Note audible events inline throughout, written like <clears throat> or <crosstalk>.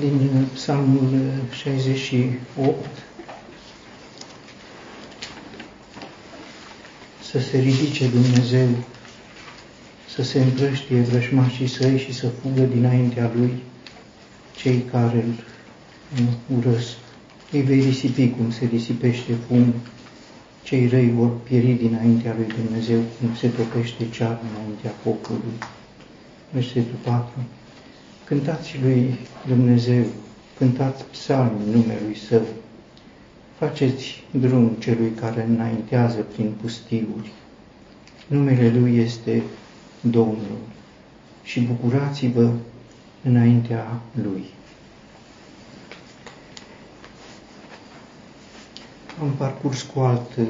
din Psalmul 68 să se ridice Dumnezeu, să se împrăștie vrășmașii săi și să fugă dinaintea lui cei care îl urăsc. Îi vei risipi cum se risipește fumul, cei răi vor pieri dinaintea lui Dumnezeu cum se topește ceară înaintea focului. Versetul 4. Cântați lui Dumnezeu, cântați psalmi numelui Său, faceți drum celui care înaintează prin pustiuri. Numele Lui este Domnul și bucurați-vă înaintea Lui. Am parcurs cu alt uh,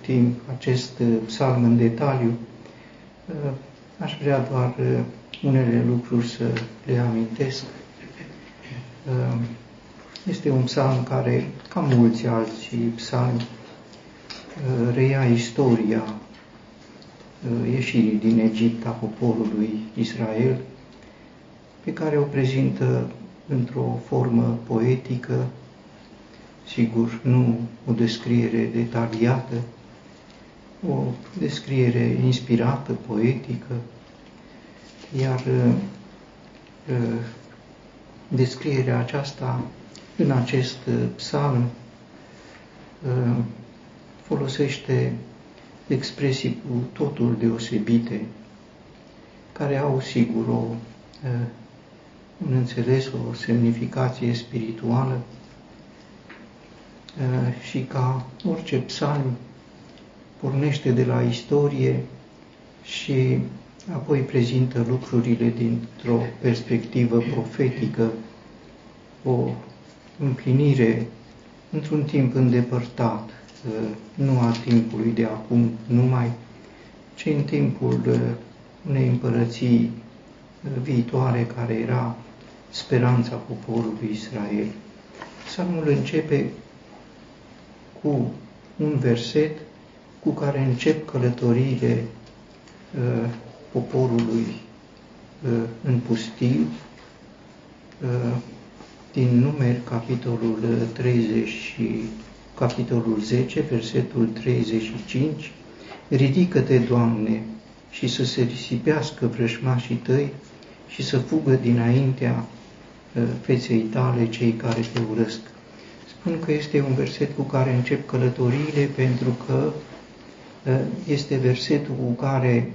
timp acest uh, psalm în detaliu. Uh, aș vrea doar uh, unele lucruri să le amintesc. Uh, este un psalm care, ca mulți alți psalmi, uh, reia istoria uh, ieșirii din Egipt a poporului Israel, pe care o prezintă într-o formă poetică, sigur, nu o descriere detaliată, o descriere inspirată, poetică, iar uh, uh, descrierea aceasta în acest uh, psalm folosește expresii cu totul deosebite, care au sigur o, un înțeles, o semnificație spirituală și ca orice psalm pornește de la istorie și apoi prezintă lucrurile dintr-o perspectivă profetică, o împlinire într-un timp îndepărtat, uh, nu a timpului de acum numai, ci în timpul uh, unei împărății uh, viitoare care era speranța poporului Israel. Psalmul începe cu un verset cu care încep călătoriile poporului uh, în pustiu, uh, din numeri capitolul 30 și capitolul 10, versetul 35, Ridică-te, Doamne, și să se risipească vrășmașii tăi și să fugă dinaintea uh, feței tale cei care te urăsc. Spun că este un verset cu care încep călătoriile pentru că este versetul cu care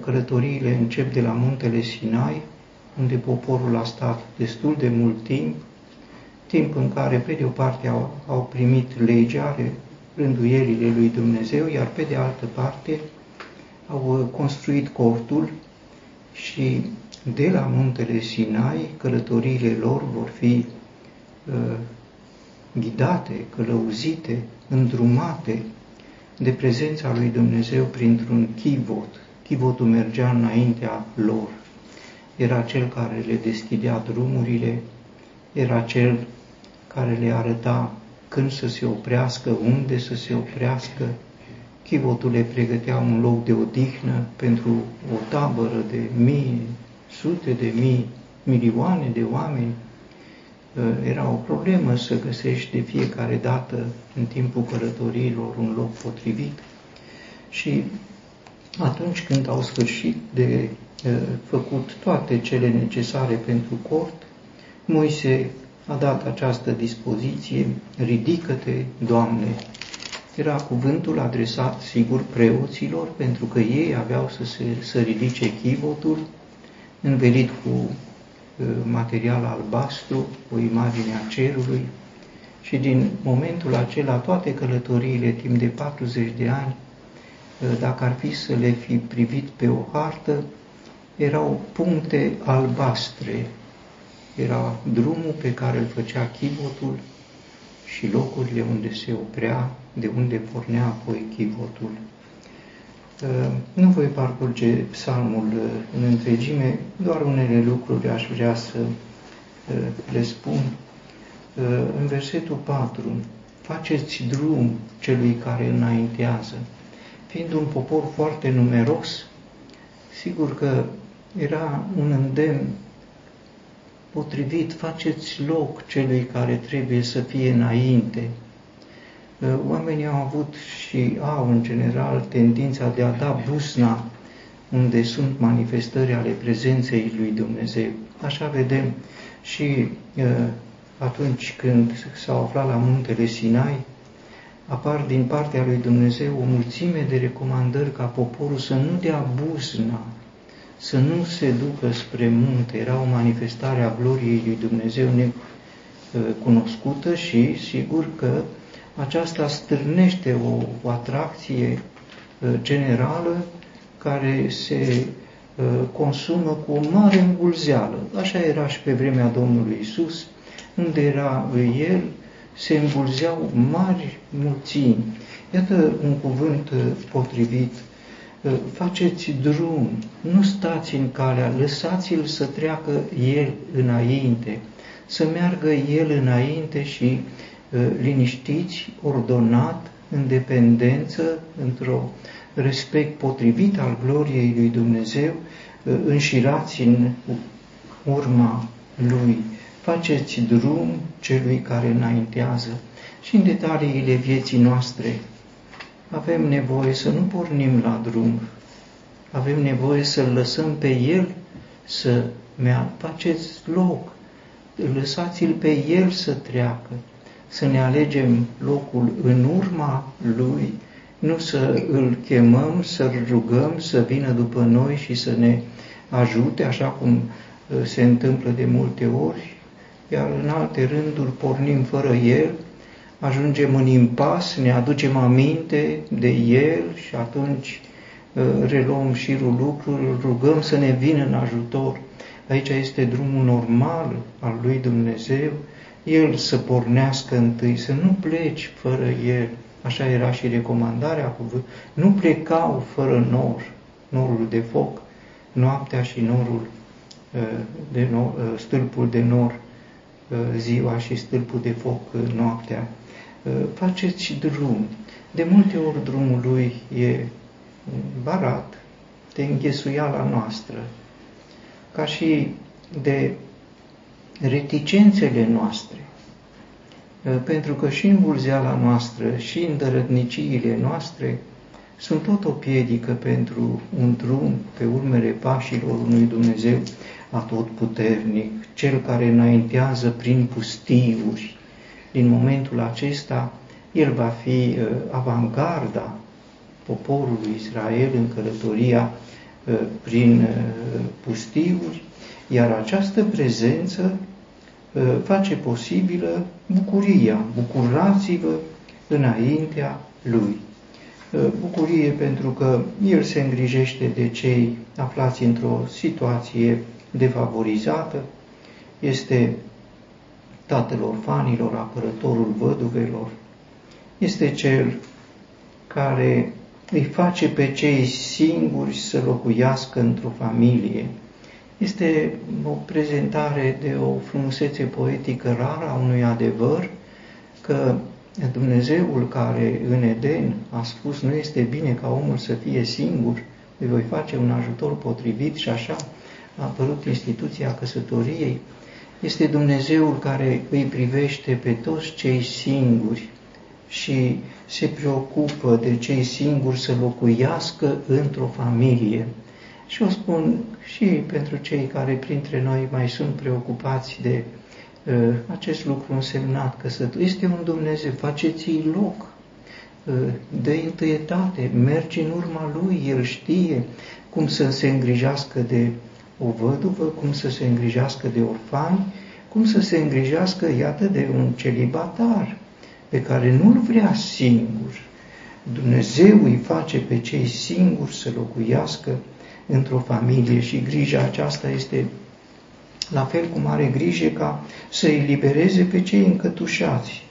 călătoriile încep de la muntele Sinai, unde poporul a stat destul de mult timp, timp în care, pe de o parte, au, au primit legea, rânduielile lui Dumnezeu, iar pe de altă parte au construit cortul și de la muntele Sinai, călătoriile lor vor fi uh, ghidate, călăuzite, îndrumate de prezența lui Dumnezeu printr-un chivot, chivotul mergea înaintea lor. Era cel care le deschidea drumurile, era cel care le arăta când să se oprească, unde să se oprească. Chivotul le pregătea un loc de odihnă pentru o tabără de mii, sute de mii, milioane de oameni. Era o problemă să găsești de fiecare dată în timpul călătoriilor un loc potrivit. Și atunci când au sfârșit de făcut toate cele necesare pentru cort, Moise a dat această dispoziție, ridică-te, Doamne. Era cuvântul adresat, sigur, preoților, pentru că ei aveau să, se, să ridice chivotul, învelit cu material albastru, o imagine a cerului, și din momentul acela toate călătoriile timp de 40 de ani dacă ar fi să le fi privit pe o hartă, erau puncte albastre. Era drumul pe care îl făcea chivotul și locurile unde se oprea, de unde pornea apoi chivotul. Uh, nu voi parcurge psalmul uh, în întregime, doar unele lucruri aș vrea să uh, le spun. În versetul 4, faceți drum celui care înaintează fiind un popor foarte numeros, sigur că era un îndemn potrivit, faceți loc celui care trebuie să fie înainte. Oamenii au avut și au, în general, tendința de a da busna unde sunt manifestări ale prezenței lui Dumnezeu. Așa vedem și atunci când s-au aflat la muntele Sinai, apar din partea lui Dumnezeu o mulțime de recomandări ca poporul să nu dea buzna, să nu se ducă spre munte. Era o manifestare a gloriei lui Dumnezeu necunoscută și sigur că aceasta stârnește o, o atracție uh, generală care se uh, consumă cu o mare îmbulzeală. Așa era și pe vremea Domnului Isus, unde era El, se îmbulzeau mari mulțimi. Iată un cuvânt uh, potrivit. Uh, faceți drum, nu stați în calea, lăsați-l să treacă el înainte, să meargă el înainte și uh, liniștiți, ordonat, în dependență, într-o respect potrivit al gloriei lui Dumnezeu, înșirați în urma lui faceți drum celui care înaintează și în detaliile vieții noastre. Avem nevoie să nu pornim la drum, avem nevoie să-L lăsăm pe El să meargă. Faceți loc, lăsați-L pe El să treacă, să ne alegem locul în urma Lui, nu să îl chemăm, să-l rugăm să vină după noi și să ne ajute, așa cum uh, se întâmplă de multe ori, iar în alte rânduri pornim fără El, ajungem în impas, ne aducem aminte de El și atunci uh, reluăm șirul lucrurilor, rugăm să ne vină în ajutor. Aici este drumul normal al lui Dumnezeu, El să pornească întâi, să nu pleci fără El. Așa era și recomandarea cuvânt. Nu plecau fără nor, norul de foc, noaptea și norul uh, de nor, uh, stâlpul de nor Uh, ziua și stâlpul de foc uh, noaptea. Uh, faceți drum. De multe ori drumul lui e barat de înghesuiala noastră, ca și de reticențele noastre, pentru că și în noastră și în dărădniciile noastre sunt tot o piedică pentru un drum pe urmele pașilor unui Dumnezeu atotputernic, cel care înaintează prin pustiuri. Din momentul acesta, el va fi uh, avangarda poporului Israel în călătoria uh, prin uh, pustiuri, iar această prezență uh, face posibilă bucuria. Bucurați-vă înaintea lui. Uh, bucurie pentru că el se îngrijește de cei aflați într-o situație defavorizată, este tatăl orfanilor, apărătorul văduvelor, este cel care îi face pe cei singuri să locuiască într-o familie. Este o prezentare de o frumusețe poetică rară a unui adevăr că Dumnezeul care în Eden a spus nu este bine ca omul să fie singur, îi voi face un ajutor potrivit și așa a apărut instituția căsătoriei, este Dumnezeul care îi privește pe toți cei singuri și se preocupă de cei singuri să locuiască într-o familie. Și o spun și pentru cei care printre noi mai sunt preocupați de uh, acest lucru însemnat căsătorie. Este un Dumnezeu, faceți-i loc, uh, dă întâietate, mergi în urma Lui, El știe cum să se îngrijească de o văduvă, cum să se îngrijească de orfani, cum să se îngrijească, iată, de un celibatar pe care nu-l vrea singur. Dumnezeu îi face pe cei singuri să locuiască într-o familie și grija aceasta este la fel cum are grijă ca să îi libereze pe cei încătușați.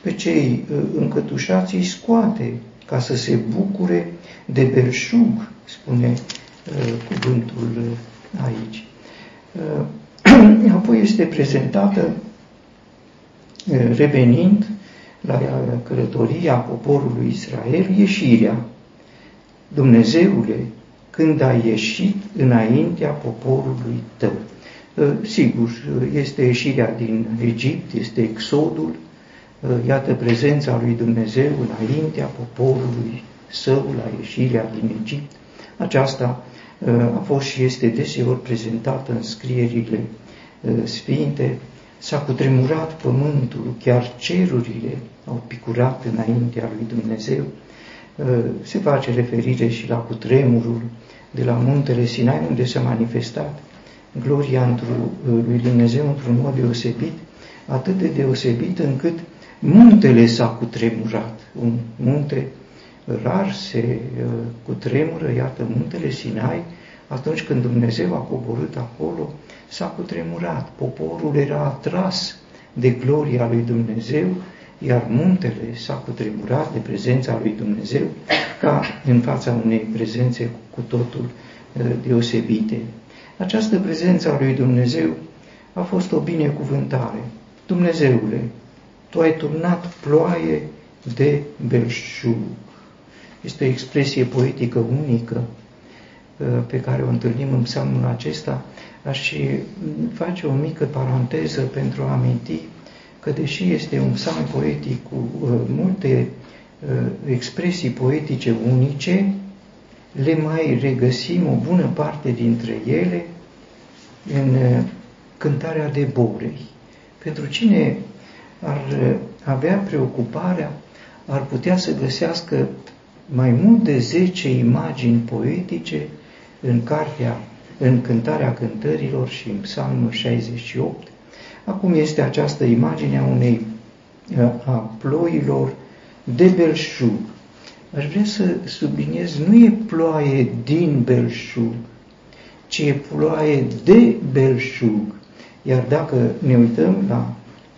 Pe cei uh, încătușați îi scoate ca să se bucure de belșug, spune uh, cuvântul uh, aici. Uh, <clears throat> apoi este prezentată uh, revenind la călătoria poporului Israel, ieșirea. Dumnezeule, când ai ieșit înaintea poporului tău. Sigur, este ieșirea din Egipt, este exodul, iată prezența lui Dumnezeu înaintea poporului său la ieșirea din Egipt. Aceasta a fost și este deseori prezentată în scrierile sfinte, s-a cutremurat pământul, chiar cerurile au picurat înaintea lui Dumnezeu. Se face referire și la cutremurul de la muntele Sinai, unde s-a manifestat gloria lui Dumnezeu într-un mod deosebit, atât de deosebit încât muntele s-a cutremurat. Un munte rar se cutremură, iată, muntele Sinai, atunci când Dumnezeu a coborât acolo, s-a cutremurat. Poporul era atras de gloria lui Dumnezeu, iar muntele s-a cutremurat de prezența lui Dumnezeu ca în fața unei prezențe cu totul deosebite. Această prezență a lui Dumnezeu a fost o binecuvântare. Dumnezeule, Tu ai turnat ploaie de belșug. Este o expresie poetică unică uh, pe care o întâlnim în psalmul acesta. Aș face o mică paranteză pentru a aminti că deși este un psalm poetic cu uh, multe uh, expresii poetice unice, le mai regăsim o bună parte dintre ele în uh, cântarea de Borei. Pentru cine ar uh, avea preocuparea, ar putea să găsească mai mult de 10 imagini poetice în cartea, în cântarea cântărilor și în psalmul 68. Acum este această imagine a unei uh, a ploilor de belșug, Aș vrea să subliniez, nu e ploaie din belșug, ci e ploaie de belșug. Iar dacă ne uităm la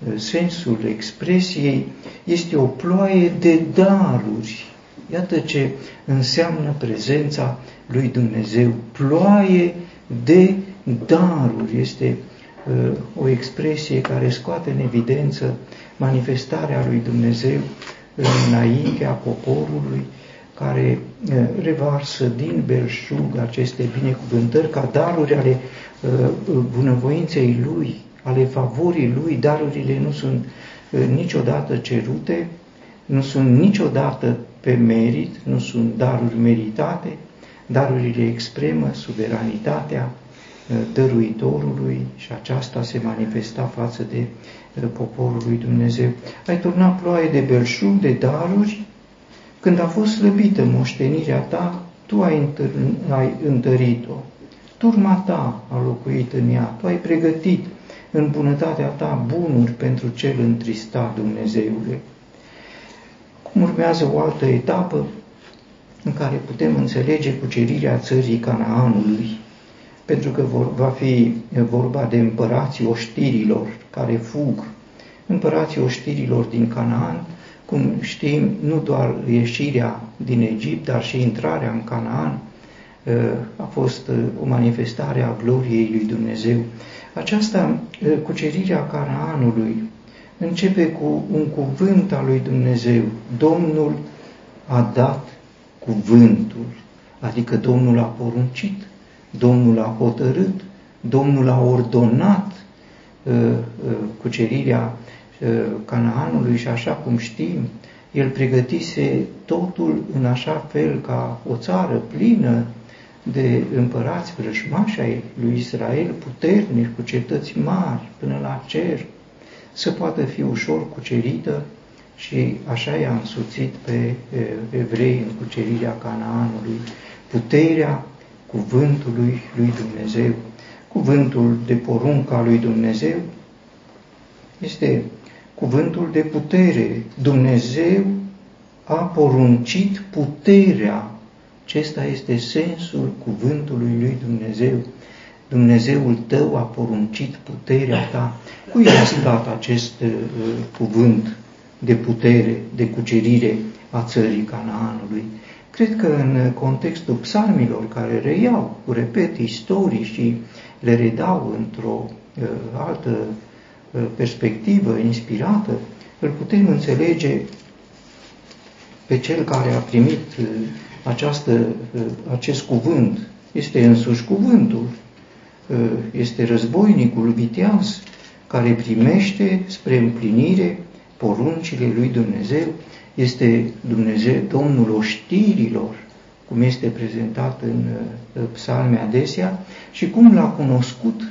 uh, sensul expresiei, este o ploaie de daruri. Iată ce înseamnă prezența lui Dumnezeu. Ploaie de daruri este uh, o expresie care scoate în evidență manifestarea lui Dumnezeu înaintea poporului care revarsă din belșug aceste binecuvântări ca daruri ale bunăvoinței lui, ale favorii lui. Darurile nu sunt niciodată cerute, nu sunt niciodată pe merit, nu sunt daruri meritate, darurile exprimă suveranitatea dăruitorului și aceasta se manifesta față de poporul lui Dumnezeu. Ai turnat ploaie de belșug, de daruri, când a fost slăbită moștenirea ta, tu ai, întăr- ai întărit-o. Turma ta a locuit în ea, tu ai pregătit în bunătatea ta bunuri pentru cel întristat, Dumnezeule. Cum urmează o altă etapă în care putem înțelege cucerirea țării Canaanului, pentru că vor, va fi vorba de împărații oștirilor care fug, împărații oștirilor din Canaan, cum știm, nu doar ieșirea din Egipt, dar și intrarea în Canaan uh, a fost uh, o manifestare a gloriei lui Dumnezeu. Aceasta, uh, cucerirea Canaanului, începe cu un cuvânt al lui Dumnezeu. Domnul a dat cuvântul, adică Domnul a poruncit, Domnul a hotărât, Domnul a ordonat uh, uh, cucerirea uh, Canaanului și așa cum știm, el pregătise totul în așa fel ca o țară plină de împărați vrăjmași ai lui Israel, puternici, cu cetăți mari până la cer, să poată fi ușor cucerită și așa i-a însuțit pe evrei în cucerirea Canaanului. Puterea cuvântului lui Dumnezeu. Cuvântul de porunca lui Dumnezeu este cuvântul de putere. Dumnezeu a poruncit puterea. Acesta este sensul cuvântului lui Dumnezeu. Dumnezeul tău a poruncit puterea ta. Cui a dat acest uh, cuvânt de putere, de cucerire a țării Canaanului? Cred că în contextul psalmilor care reiau, repet, istorii și le redau într-o uh, altă uh, perspectivă inspirată, îl putem înțelege pe cel care a primit uh, această, uh, acest cuvânt. Este însuși cuvântul. Este războinicul viteaz care primește spre împlinire poruncile lui Dumnezeu, este Dumnezeu, Domnul oștirilor, cum este prezentat în psalme adesea, și cum l-a cunoscut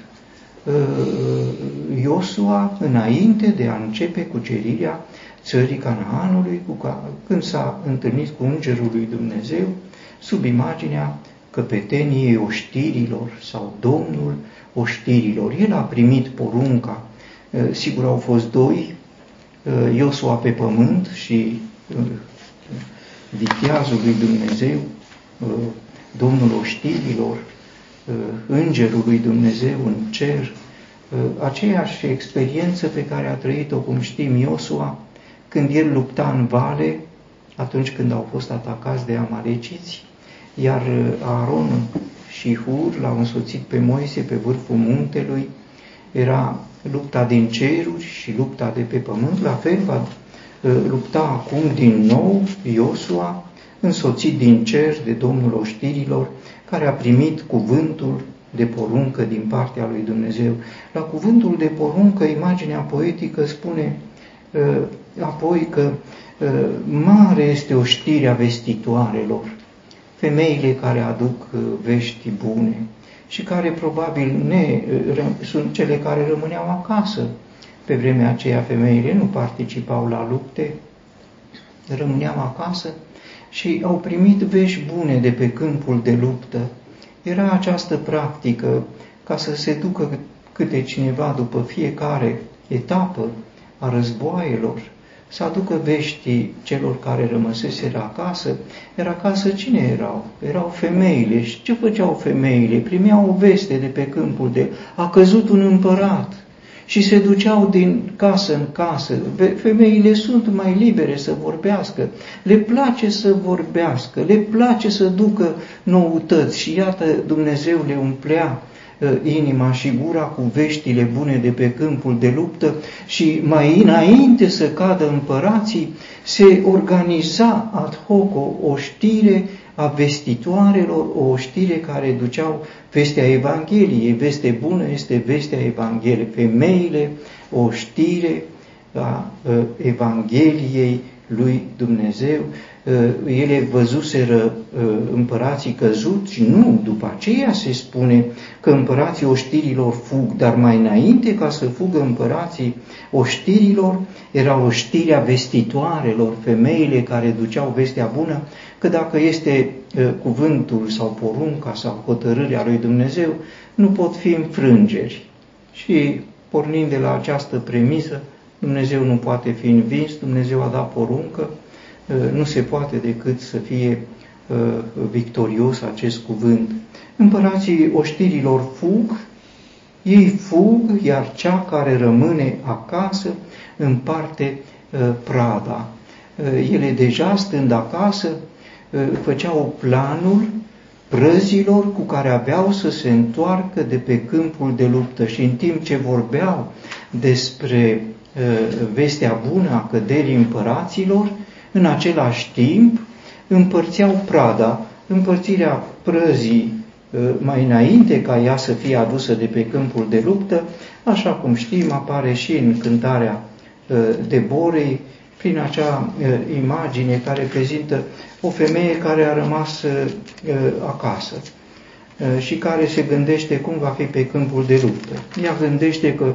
Iosua înainte de a începe cucerirea țării Canaanului, când s-a întâlnit cu Îngerul lui Dumnezeu, sub imaginea căpeteniei oștirilor sau Domnul oștirilor. El a primit porunca, sigur au fost doi, Iosua pe pământ și viteazul lui Dumnezeu, Domnul oștirilor, Îngerul lui Dumnezeu în cer, aceeași experiență pe care a trăit-o, cum știm, Iosua, când el lupta în vale, atunci când au fost atacați de amaleciți, iar Aaron și Hur l-au însoțit pe Moise pe vârful muntelui, era lupta din ceruri și lupta de pe pământ, la fel va lupta acum din nou Iosua, însoțit din cer de Domnul oștirilor, care a primit cuvântul de poruncă din partea lui Dumnezeu. La cuvântul de poruncă, imaginea poetică spune uh, apoi că uh, mare este oștirea vestitoarelor, femeile care aduc uh, vești bune și care probabil ne, sunt cele care rămâneau acasă. Pe vremea aceea femeile nu participau la lupte, rămâneau acasă și au primit vești bune de pe câmpul de luptă. Era această practică ca să se ducă câte cineva după fiecare etapă a războaielor, să aducă vești celor care rămăseseră acasă. Iar acasă cine erau? Erau femeile. Și ce făceau femeile? Primeau o veste de pe câmpul de a căzut un împărat și se duceau din casă în casă. Femeile sunt mai libere să vorbească, le place să vorbească, le place să ducă noutăți și iată Dumnezeu le umplea ă, inima și gura cu veștile bune de pe câmpul de luptă și mai înainte să cadă împărații, se organiza ad hoc o, o știre a vestitoarelor, o știre care duceau vestea Evangheliei. Veste bună este vestea Evangheliei. Femeile, o știre a Evangheliei lui Dumnezeu. Ele văzuseră împărații căzuți? Nu, după aceea se spune că împărații oștirilor fug, dar mai înainte ca să fugă împărații oștirilor, era oștirea vestitoarelor, femeile care duceau vestea bună, că dacă este cuvântul sau porunca sau hotărârea lui Dumnezeu, nu pot fi înfrângeri. Și pornind de la această premisă, Dumnezeu nu poate fi învins, Dumnezeu a dat poruncă, nu se poate decât să fie victorios acest cuvânt. Împărații oștirilor fug, ei fug, iar cea care rămâne acasă împarte prada. Ele deja stând acasă făceau planul prăzilor cu care aveau să se întoarcă de pe câmpul de luptă și în timp ce vorbeau despre vestea bună a căderii împăraților, în același timp împărțeau prada, împărțirea prăzii mai înainte ca ea să fie adusă de pe câmpul de luptă, așa cum știm, apare și în cântarea Deborei, prin acea imagine care prezintă o femeie care a rămas acasă și care se gândește cum va fi pe câmpul de luptă. Ea gândește că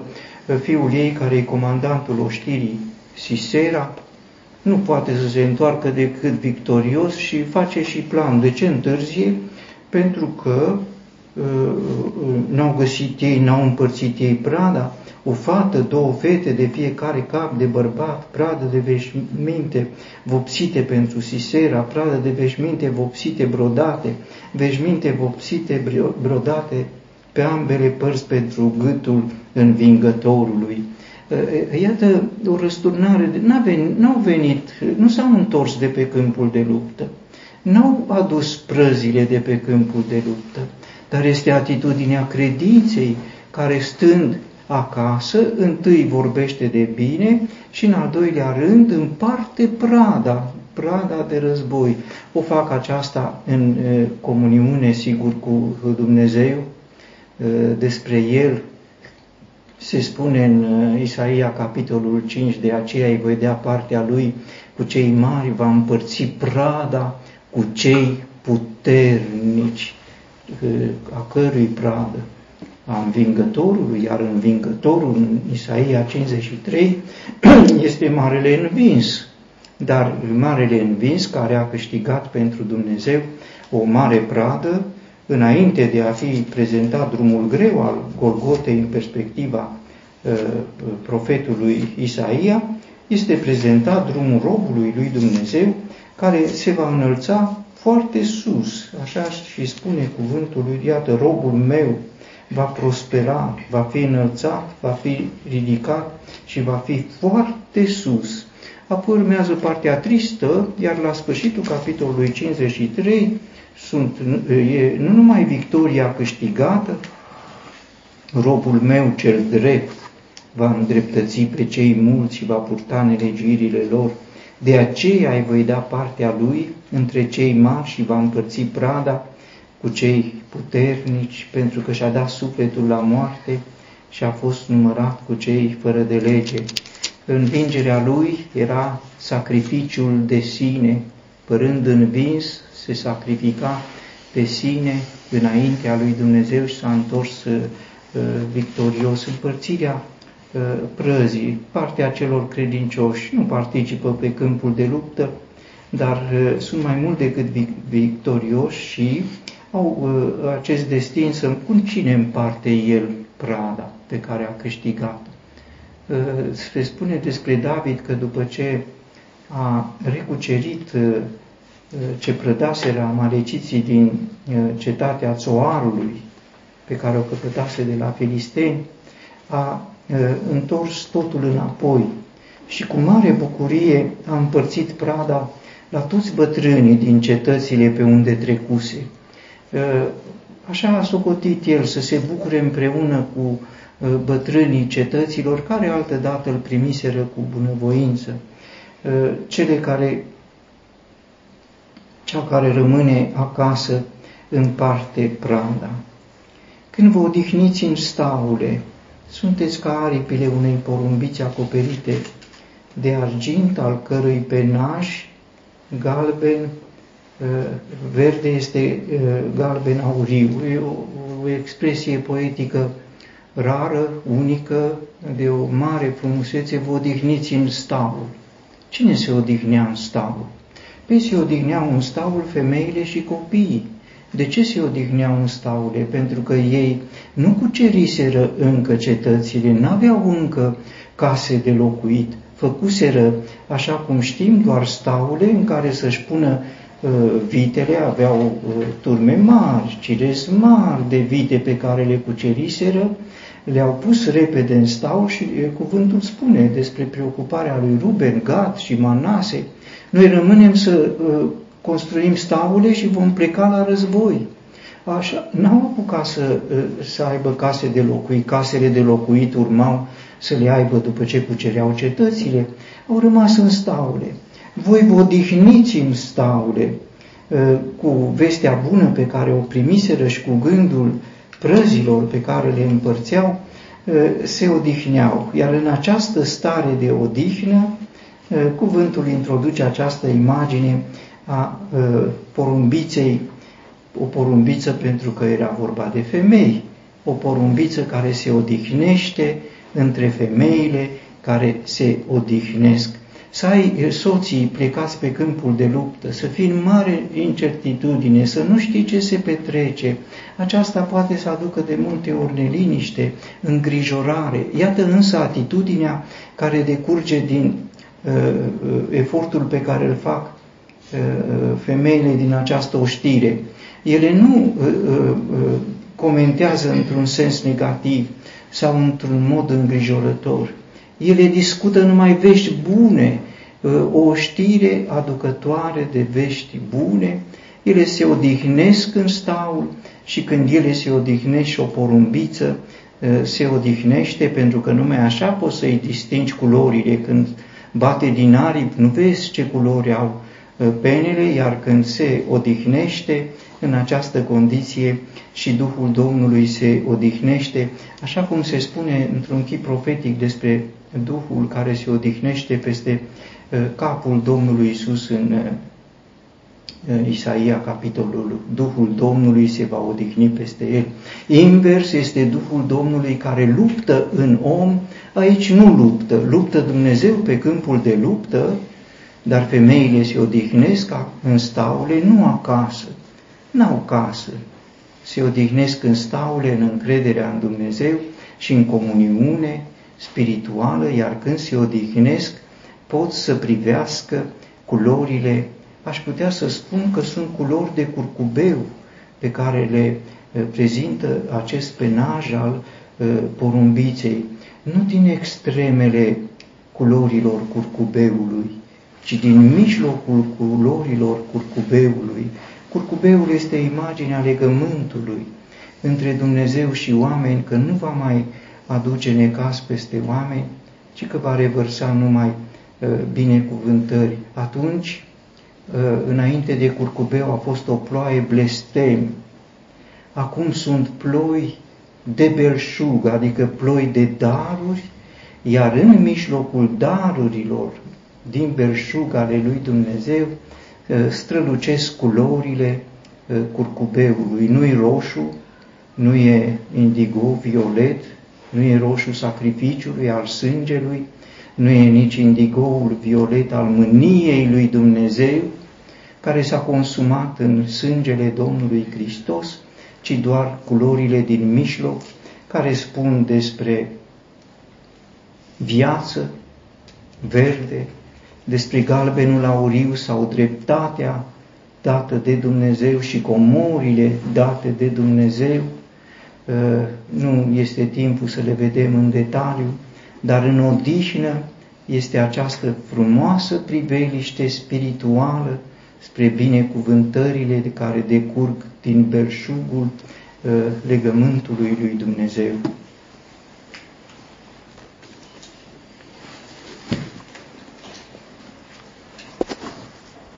fiul ei, care e comandantul oștirii Sisera, nu poate să se întoarcă decât victorios și face și plan. De ce întârzie? Pentru că n-au găsit ei, n-au împărțit ei prada, o fată, două fete de fiecare cap de bărbat, pradă de veșminte vopsite pentru Sisera, pradă de veșminte vopsite brodate, veșminte vopsite brodate pe ambele părți pentru gâtul învingătorului. Iată o răsturnare, n-au venit, nu s-au întors de pe câmpul de luptă, n-au adus prăzile de pe câmpul de luptă, dar este atitudinea credinței care stând acasă, întâi vorbește de bine și în al doilea rând împarte prada, prada de război. O fac aceasta în comuniune, sigur, cu Dumnezeu, despre el se spune în Isaia capitolul 5, de aceea îi voi dea partea lui cu cei mari, va împărți prada cu cei puternici, a cărui pradă? A învingătorului, iar învingătorul în Isaia 53 <clears throat> este marele învins, dar marele învins care a câștigat pentru Dumnezeu o mare pradă, înainte de a fi prezentat drumul greu al Golgotei în perspectiva uh, profetului Isaia, este prezentat drumul robului lui Dumnezeu, care se va înălța foarte sus, așa și spune cuvântul lui, iată, robul meu va prospera, va fi înălțat, va fi ridicat și va fi foarte sus. Apoi urmează partea tristă, iar la sfârșitul capitolului 53 sunt, e nu numai victoria câștigată, robul meu cel drept va îndreptăți pe cei mulți și va purta nelegiuirile lor, de aceea îi voi da partea lui între cei mari și va împărți prada cu cei puternici, pentru că și-a dat sufletul la moarte și a fost numărat cu cei fără de lege. Învingerea lui era sacrificiul de sine, părând învins, se sacrifica pe sine înaintea lui Dumnezeu și s-a întors uh, victorios. Împărțirea uh, prăzii, partea celor credincioși nu participă pe câmpul de luptă, dar uh, sunt mai mult decât victorioși și au uh, acest destin să cum cine împarte el prada pe care a câștigat. Uh, se spune despre David că după ce a recucerit ce prădaseră amaleciții din cetatea Țoarului, pe care o căpătase de la filisteni, a întors totul înapoi și cu mare bucurie a împărțit prada la toți bătrânii din cetățile pe unde trecuse. Ă, așa a socotit el să se bucure împreună cu ă, bătrânii cetăților, care altădată îl primiseră cu bunăvoință. Ă, cele care, cea care rămâne acasă în parte prada. Când vă odihniți în staule, sunteți ca aripile unei porumbiți acoperite de argint, al cărui penaj galben, uh, verde este uh, galben auriu. E o, o expresie poetică rară, unică, de o mare frumusețe, vă odihniți în staul. Cine se odihnea în staul? Păi se odihneau în staul femeile și copiii. De ce se odihneau în staule? Pentru că ei nu cuceriseră încă cetățile, n-aveau încă case de locuit, făcuseră, așa cum știm, doar staule în care să-și pună uh, vitele, aveau uh, turme mari, cirezi mari de vite pe care le cuceriseră, le-au pus repede în stau și uh, cuvântul spune despre preocuparea lui Ruben, Gad și Manase. Noi rămânem să uh, construim staule și vom pleca la război. Așa, n-au apucat să, uh, să aibă case de locuit, casele de locuit urmau să le aibă după ce cucereau cetățile, au rămas în staule. Voi vă odihniți în staule ă, cu vestea bună pe care o primiseră și cu gândul prăzilor pe care le împărțeau, ă, se odihneau. Iar în această stare de odihnă, ă, cuvântul introduce această imagine a porumbiței, o porumbiță pentru că era vorba de femei, o porumbiță care se odihnește între femeile care se odihnesc. Să ai soții plecați pe câmpul de luptă, să fii în mare incertitudine, să nu știi ce se petrece. Aceasta poate să aducă de multe ori neliniște, îngrijorare. Iată însă atitudinea care decurge din uh, uh efortul pe care îl fac uh, uh, femeile din această oștire. Ele nu uh, uh, comentează într-un sens negativ, sau într-un mod îngrijorător. Ele discută numai vești bune, ă, o știre aducătoare de vești bune, ele se odihnesc în staul și când ele se odihnesc și o porumbiță ă, se odihnește pentru că numai așa poți să-i distingi culorile. Când bate din aripi, nu vezi ce culori au ă, penele, iar când se odihnește, în această condiție și Duhul Domnului se odihnește, așa cum se spune într-un chip profetic despre Duhul care se odihnește peste uh, capul Domnului Isus în uh, Isaia, capitolul Duhul Domnului se va odihni peste el. Invers este Duhul Domnului care luptă în om, aici nu luptă, luptă Dumnezeu pe câmpul de luptă, dar femeile se odihnesc în staule, nu acasă, n-au casă, se odihnesc în staule, în încrederea în Dumnezeu și în comuniune spirituală, iar când se odihnesc, pot să privească culorile, aș putea să spun că sunt culori de curcubeu pe care le eh, prezintă acest penaj al eh, porumbiței, nu din extremele culorilor curcubeului, ci din mijlocul culorilor curcubeului. Curcubeul este imaginea legământului între Dumnezeu și oameni, că nu va mai aduce necas peste oameni, ci că va revărsa numai uh, binecuvântări. Atunci, uh, înainte de curcubeu, a fost o ploaie blestem. Acum sunt ploi de belșug, adică ploi de daruri, iar în mijlocul darurilor din belșug ale lui Dumnezeu uh, strălucesc culorile uh, curcubeului. Nu-i roșu, nu e indigo, violet, nu e roșu sacrificiului al sângelui, nu e nici indigoul violet al mâniei lui Dumnezeu, care s-a consumat în sângele Domnului Hristos, ci doar culorile din mijloc, care spun despre viață, verde, despre galbenul auriu sau dreptatea dată de Dumnezeu și comorile date de Dumnezeu. Uh, nu este timpul să le vedem în detaliu, dar în odihnă este această frumoasă priveliște spirituală spre binecuvântările de care decurg din belșugul uh, legământului lui Dumnezeu.